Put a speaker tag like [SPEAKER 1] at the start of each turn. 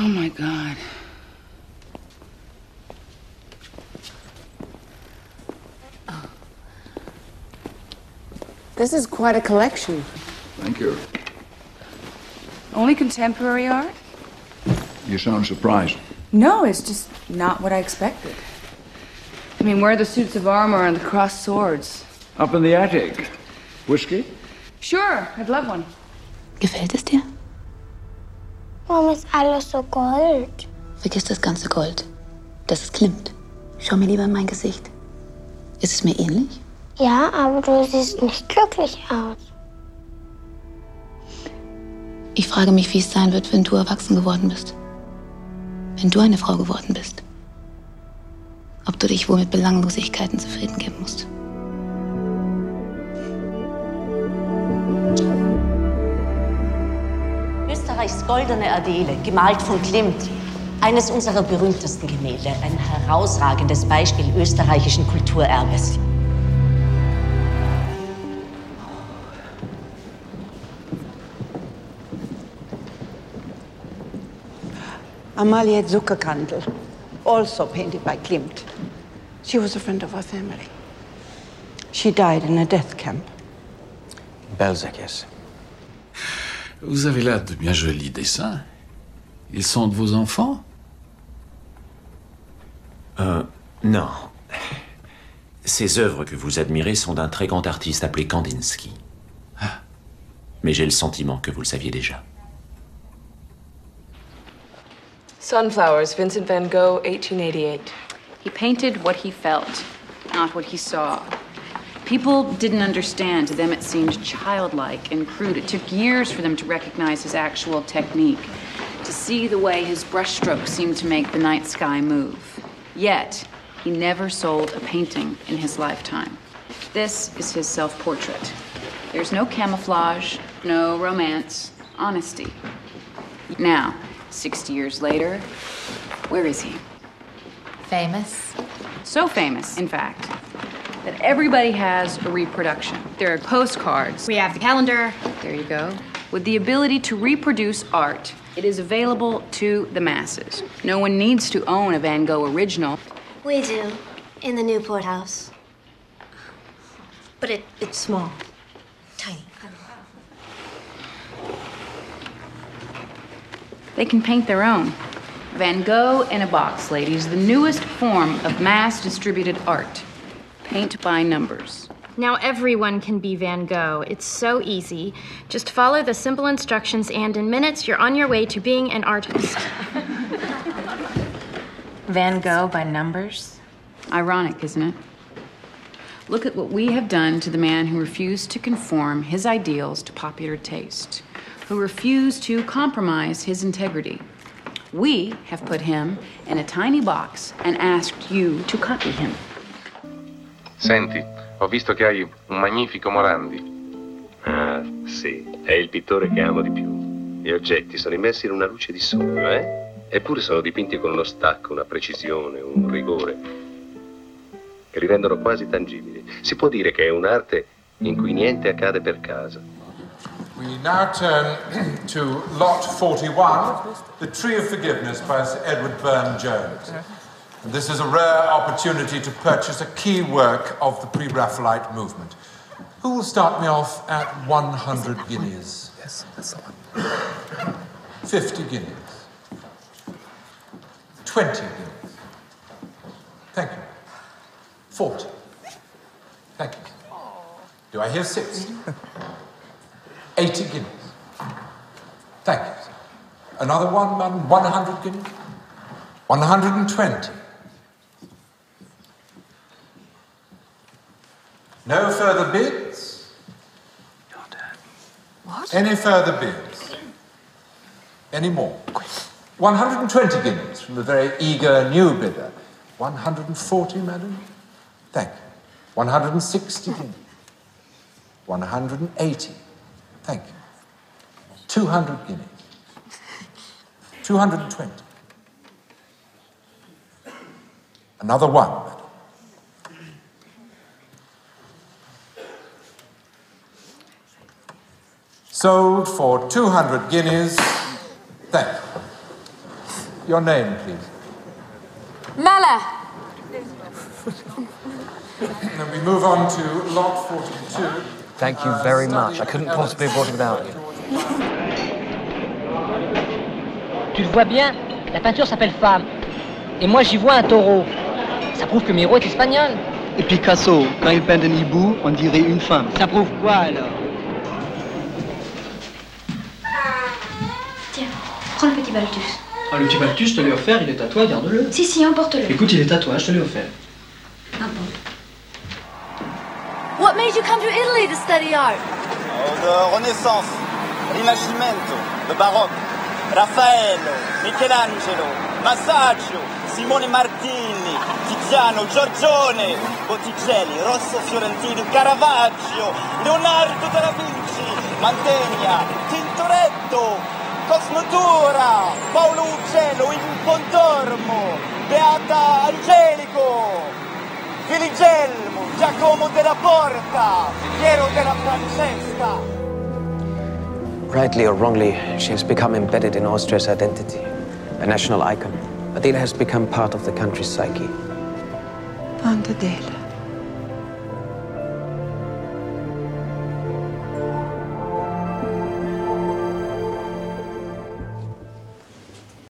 [SPEAKER 1] Oh my god. This is quite a collection.
[SPEAKER 2] Thank you.
[SPEAKER 1] Only contemporary art?
[SPEAKER 2] You sound surprised.
[SPEAKER 1] No, it's just not what I expected. I mean, where are the suits of armor and the crossed swords?
[SPEAKER 2] Up in the attic. Whiskey?
[SPEAKER 1] Sure, I'd love one.
[SPEAKER 3] Gefällt es dir?
[SPEAKER 4] Warum ist alles so gold?
[SPEAKER 3] Vergiss das ganze Gold. Das ist Klimt. Schau mir lieber in mein Gesicht. Ist es mir ähnlich?
[SPEAKER 4] Ja, aber du siehst nicht glücklich aus.
[SPEAKER 3] Ich frage mich, wie es sein wird, wenn du erwachsen geworden bist. Wenn du eine Frau geworden bist. Ob du dich wohl mit Belanglosigkeiten zufrieden geben musst.
[SPEAKER 5] Österreichs goldene Adele, gemalt von Klimt. Eines unserer berühmtesten Gemälde, ein herausragendes Beispiel österreichischen Kulturerbes.
[SPEAKER 6] Amalia Zuckerkandel, also painted by Klimt. She was a friend of our family. She died in a death camp.
[SPEAKER 7] Balzac, yes.
[SPEAKER 8] Vous avez là de bien jolis dessins. Ils sont de vos enfants?
[SPEAKER 7] Euh, non. Ces œuvres que vous admirez sont d'un très grand artiste appelé Kandinsky. Mais j'ai le sentiment que vous le saviez déjà.
[SPEAKER 9] Sunflowers, Vincent van Gogh, 1888.
[SPEAKER 10] He painted what he felt, not what he saw. People didn't understand. To them, it seemed childlike and crude. It took years for them to recognize his actual technique, to see the way his brushstrokes seemed to make the night sky move. Yet, he never sold a painting in his lifetime. This is his self portrait. There's no camouflage, no romance, honesty. Now, 60 years later, where is he?
[SPEAKER 11] Famous?
[SPEAKER 10] So famous, in fact, that everybody has a reproduction. There are postcards.
[SPEAKER 11] We have the calendar.
[SPEAKER 10] There you go. With the ability to reproduce art, it is available to the masses. No one needs to own a Van Gogh original.
[SPEAKER 4] We do, in the Newport house.
[SPEAKER 11] But it, it's small. Tiny.
[SPEAKER 10] They can paint their own. Van Gogh in a box, ladies, the newest form of mass distributed art. Paint by numbers.
[SPEAKER 12] Now everyone can be Van Gogh. It's so easy. Just follow the simple instructions, and in minutes, you're on your way to being an artist.
[SPEAKER 11] Van Gogh by numbers?
[SPEAKER 10] Ironic, isn't it? Look at what we have done to the man who refused to conform his ideals to popular taste, who refused to compromise his integrity. We have put him in a tiny box and asked you to copy him.
[SPEAKER 13] Senti, ho visto che hai un magnifico Morandi.
[SPEAKER 14] Ah, sì, è il pittore che amo di più. Gli oggetti sono immessi in una luce di sogno, eh? Eppure sono dipinti con uno stacco, una precisione, un rigore che li rendono quasi tangibili. Si può dire che è un'arte in cui niente accade per caso.
[SPEAKER 15] We now turn to Lot 41, The Tree of Forgiveness by Sir Edward Burne Jones. And this is a rare opportunity to purchase a key work of the pre Raphaelite movement. Who will start me off at 100 guineas? Yes, that's the one. 50 guineas. 20 guineas. Thank you. 40. Thank you. Do I hear 60? 80 guineas. Thank you. Another one, madam? 100 guineas? 120. No further bids?
[SPEAKER 11] What?
[SPEAKER 15] Any further bids? Any more? 120 guineas from the very eager new bidder. 140, madam? Thank you. 160 guineas. 180. Thank you. 200 guineas. 220. Another one, Sold for 200 guineas. Thank you. Your name, please.
[SPEAKER 9] Mala!
[SPEAKER 15] And we move on to lot 42.
[SPEAKER 16] Thank you very much. I couldn't possibly have brought it without you.
[SPEAKER 17] Tu le vois bien, la peinture s'appelle Femme. Et moi j'y vois un taureau. Ça prouve que Miro est espagnol.
[SPEAKER 18] Et Picasso, quand il peint un hibou, on dirait une femme.
[SPEAKER 17] Ça prouve quoi alors?
[SPEAKER 19] Prends le petit Balthus.
[SPEAKER 18] Ah, le petit Balthus, je te l'ai offert, il est à toi, garde-le.
[SPEAKER 19] Si, si, emporte-le.
[SPEAKER 18] Écoute, il est à toi, je te l'ai offert.
[SPEAKER 19] Ah bon
[SPEAKER 20] What made you come to Italy to study art?
[SPEAKER 21] de Renaissance, Rinascimento, le baroque, Raffaello, Michelangelo, Masaccio, Simone Martini, Tiziano, Giorgione, Botticelli, Rosso Fiorentino, Caravaggio, Leonardo da Vinci, Mantegna, Tintoretto, Cosmotura, Paolo Uccello, Il Pontormo, Beata Angelico, Filigelmo, Giacomo della Porta, Piero della Francesca.
[SPEAKER 16] Rightly or wrongly, she has become embedded in Austria's identity, a national icon. Adele has become part of the country's psyche.
[SPEAKER 6] Tante Adele.